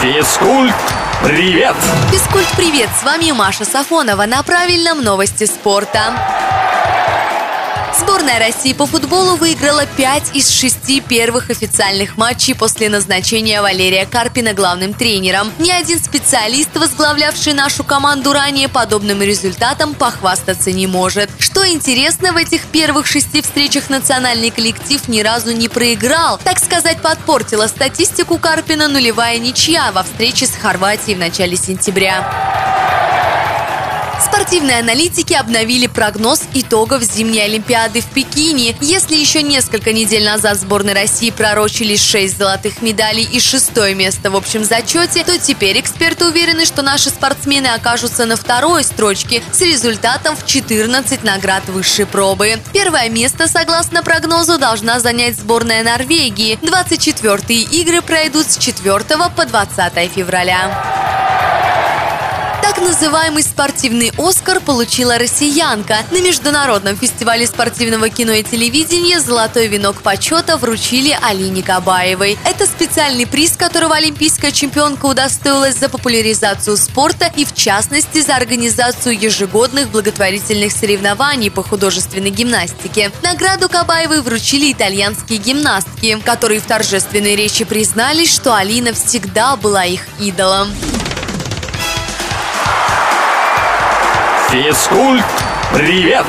Физкульт, привет! Физкульт, привет! С вами Маша Сафонова на правильном новости спорта. Сборная России по футболу выиграла 5 из 6 первых официальных матчей после назначения Валерия Карпина главным тренером. Ни один специалист, возглавлявший нашу команду ранее, подобным результатом похвастаться не может. Что интересно, в этих первых шести встречах национальный коллектив ни разу не проиграл. Так сказать, подпортила статистику Карпина нулевая ничья во встрече с Хорватией в начале сентября. Спортивные аналитики обновили прогноз итогов зимней Олимпиады в Пекине. Если еще несколько недель назад сборной России пророчили 6 золотых медалей и шестое место в общем зачете, то теперь эксперты уверены, что наши спортсмены окажутся на второй строчке с результатом в 14 наград высшей пробы. Первое место, согласно прогнозу, должна занять сборная Норвегии. 24-е игры пройдут с 4 по 20 февраля. Называемый спортивный «Оскар» получила россиянка. На Международном фестивале спортивного кино и телевидения «Золотой венок почета» вручили Алине Кабаевой. Это специальный приз, которого олимпийская чемпионка удостоилась за популяризацию спорта и, в частности, за организацию ежегодных благотворительных соревнований по художественной гимнастике. Награду Кабаевой вручили итальянские гимнастки, которые в торжественной речи признались, что Алина всегда была их идолом. Физкульт, привет!